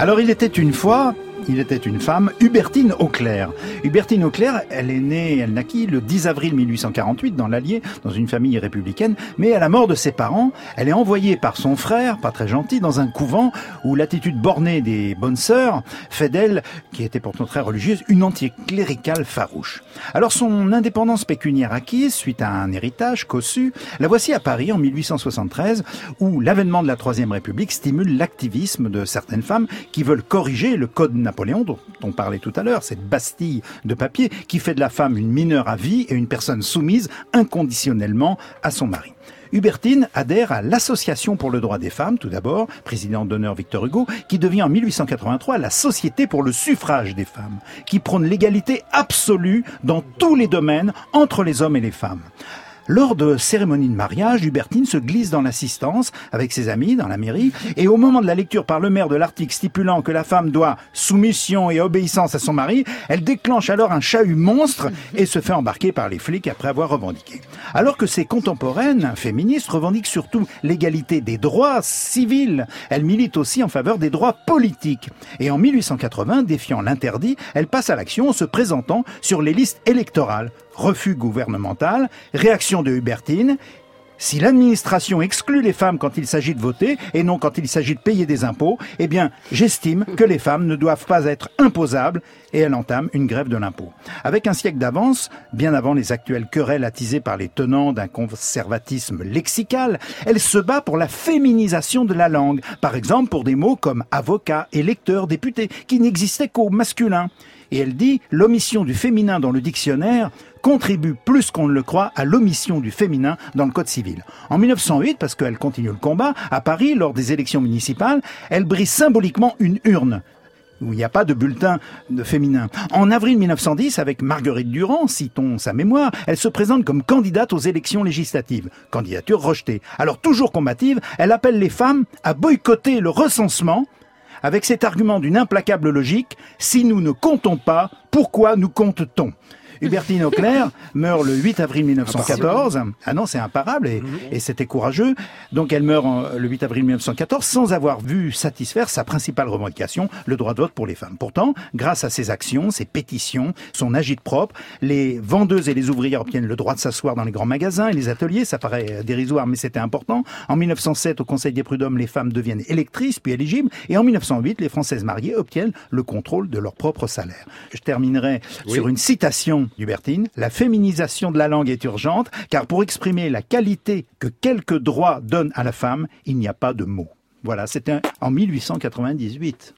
Alors il était une fois il était une femme, Hubertine Auclair. Hubertine Auclair, elle est née, elle naquit le 10 avril 1848 dans l'Allier, dans une famille républicaine, mais à la mort de ses parents, elle est envoyée par son frère, pas très gentil, dans un couvent où l'attitude bornée des bonnes sœurs fait d'elle, qui était pourtant très religieuse, une anticléricale farouche. Alors son indépendance pécuniaire acquise, suite à un héritage cossu, la voici à Paris en 1873, où l'avènement de la Troisième République stimule l'activisme de certaines femmes qui veulent corriger le code Napoléon, dont on parlait tout à l'heure, cette Bastille de papier qui fait de la femme une mineure à vie et une personne soumise inconditionnellement à son mari. Hubertine adhère à l'Association pour le droit des femmes, tout d'abord, président d'honneur Victor Hugo, qui devient en 1883 la Société pour le suffrage des femmes, qui prône l'égalité absolue dans tous les domaines entre les hommes et les femmes. Lors de cérémonies de mariage, Hubertine se glisse dans l'assistance avec ses amis dans la mairie et au moment de la lecture par le maire de l'article stipulant que la femme doit soumission et obéissance à son mari, elle déclenche alors un chahut monstre et se fait embarquer par les flics après avoir revendiqué. Alors que ses contemporaines féministes revendiquent surtout l'égalité des droits civils, elle milite aussi en faveur des droits politiques. Et en 1880, défiant l'interdit, elle passe à l'action en se présentant sur les listes électorales refus gouvernemental, réaction de Hubertine, si l'administration exclut les femmes quand il s'agit de voter et non quand il s'agit de payer des impôts, eh bien, j'estime que les femmes ne doivent pas être imposables et elle entame une grève de l'impôt. Avec un siècle d'avance, bien avant les actuelles querelles attisées par les tenants d'un conservatisme lexical, elle se bat pour la féminisation de la langue. Par exemple, pour des mots comme avocat, électeur, député, qui n'existaient qu'au masculin. Et elle dit l'omission du féminin dans le dictionnaire contribue plus qu'on ne le croit à l'omission du féminin dans le Code civil. En 1908, parce qu'elle continue le combat, à Paris, lors des élections municipales, elle brise symboliquement une urne où il n'y a pas de bulletin de féminin. En avril 1910, avec Marguerite Durand, citons sa mémoire, elle se présente comme candidate aux élections législatives. Candidature rejetée. Alors toujours combative, elle appelle les femmes à boycotter le recensement avec cet argument d'une implacable logique, si nous ne comptons pas, pourquoi nous compte-t-on? Hubertine Auclair meurt le 8 avril 1914. Ah non, c'est imparable et, mhm. et c'était courageux. Donc elle meurt le 8 avril 1914 sans avoir vu satisfaire sa principale revendication, le droit de vote pour les femmes. Pourtant, grâce à ses actions, ses pétitions, son agite propre, les vendeuses et les ouvrières obtiennent le droit de s'asseoir dans les grands magasins et les ateliers. Ça paraît dérisoire, mais c'était important. En 1907, au Conseil des prud'hommes, les femmes deviennent électrices puis éligibles. Et en 1908, les Françaises mariées obtiennent le contrôle de leur propre salaire. Je terminerai sur une citation Hubertine, la féminisation de la langue est urgente, car pour exprimer la qualité que quelques droits donnent à la femme, il n'y a pas de mots. Voilà, c'était en 1898.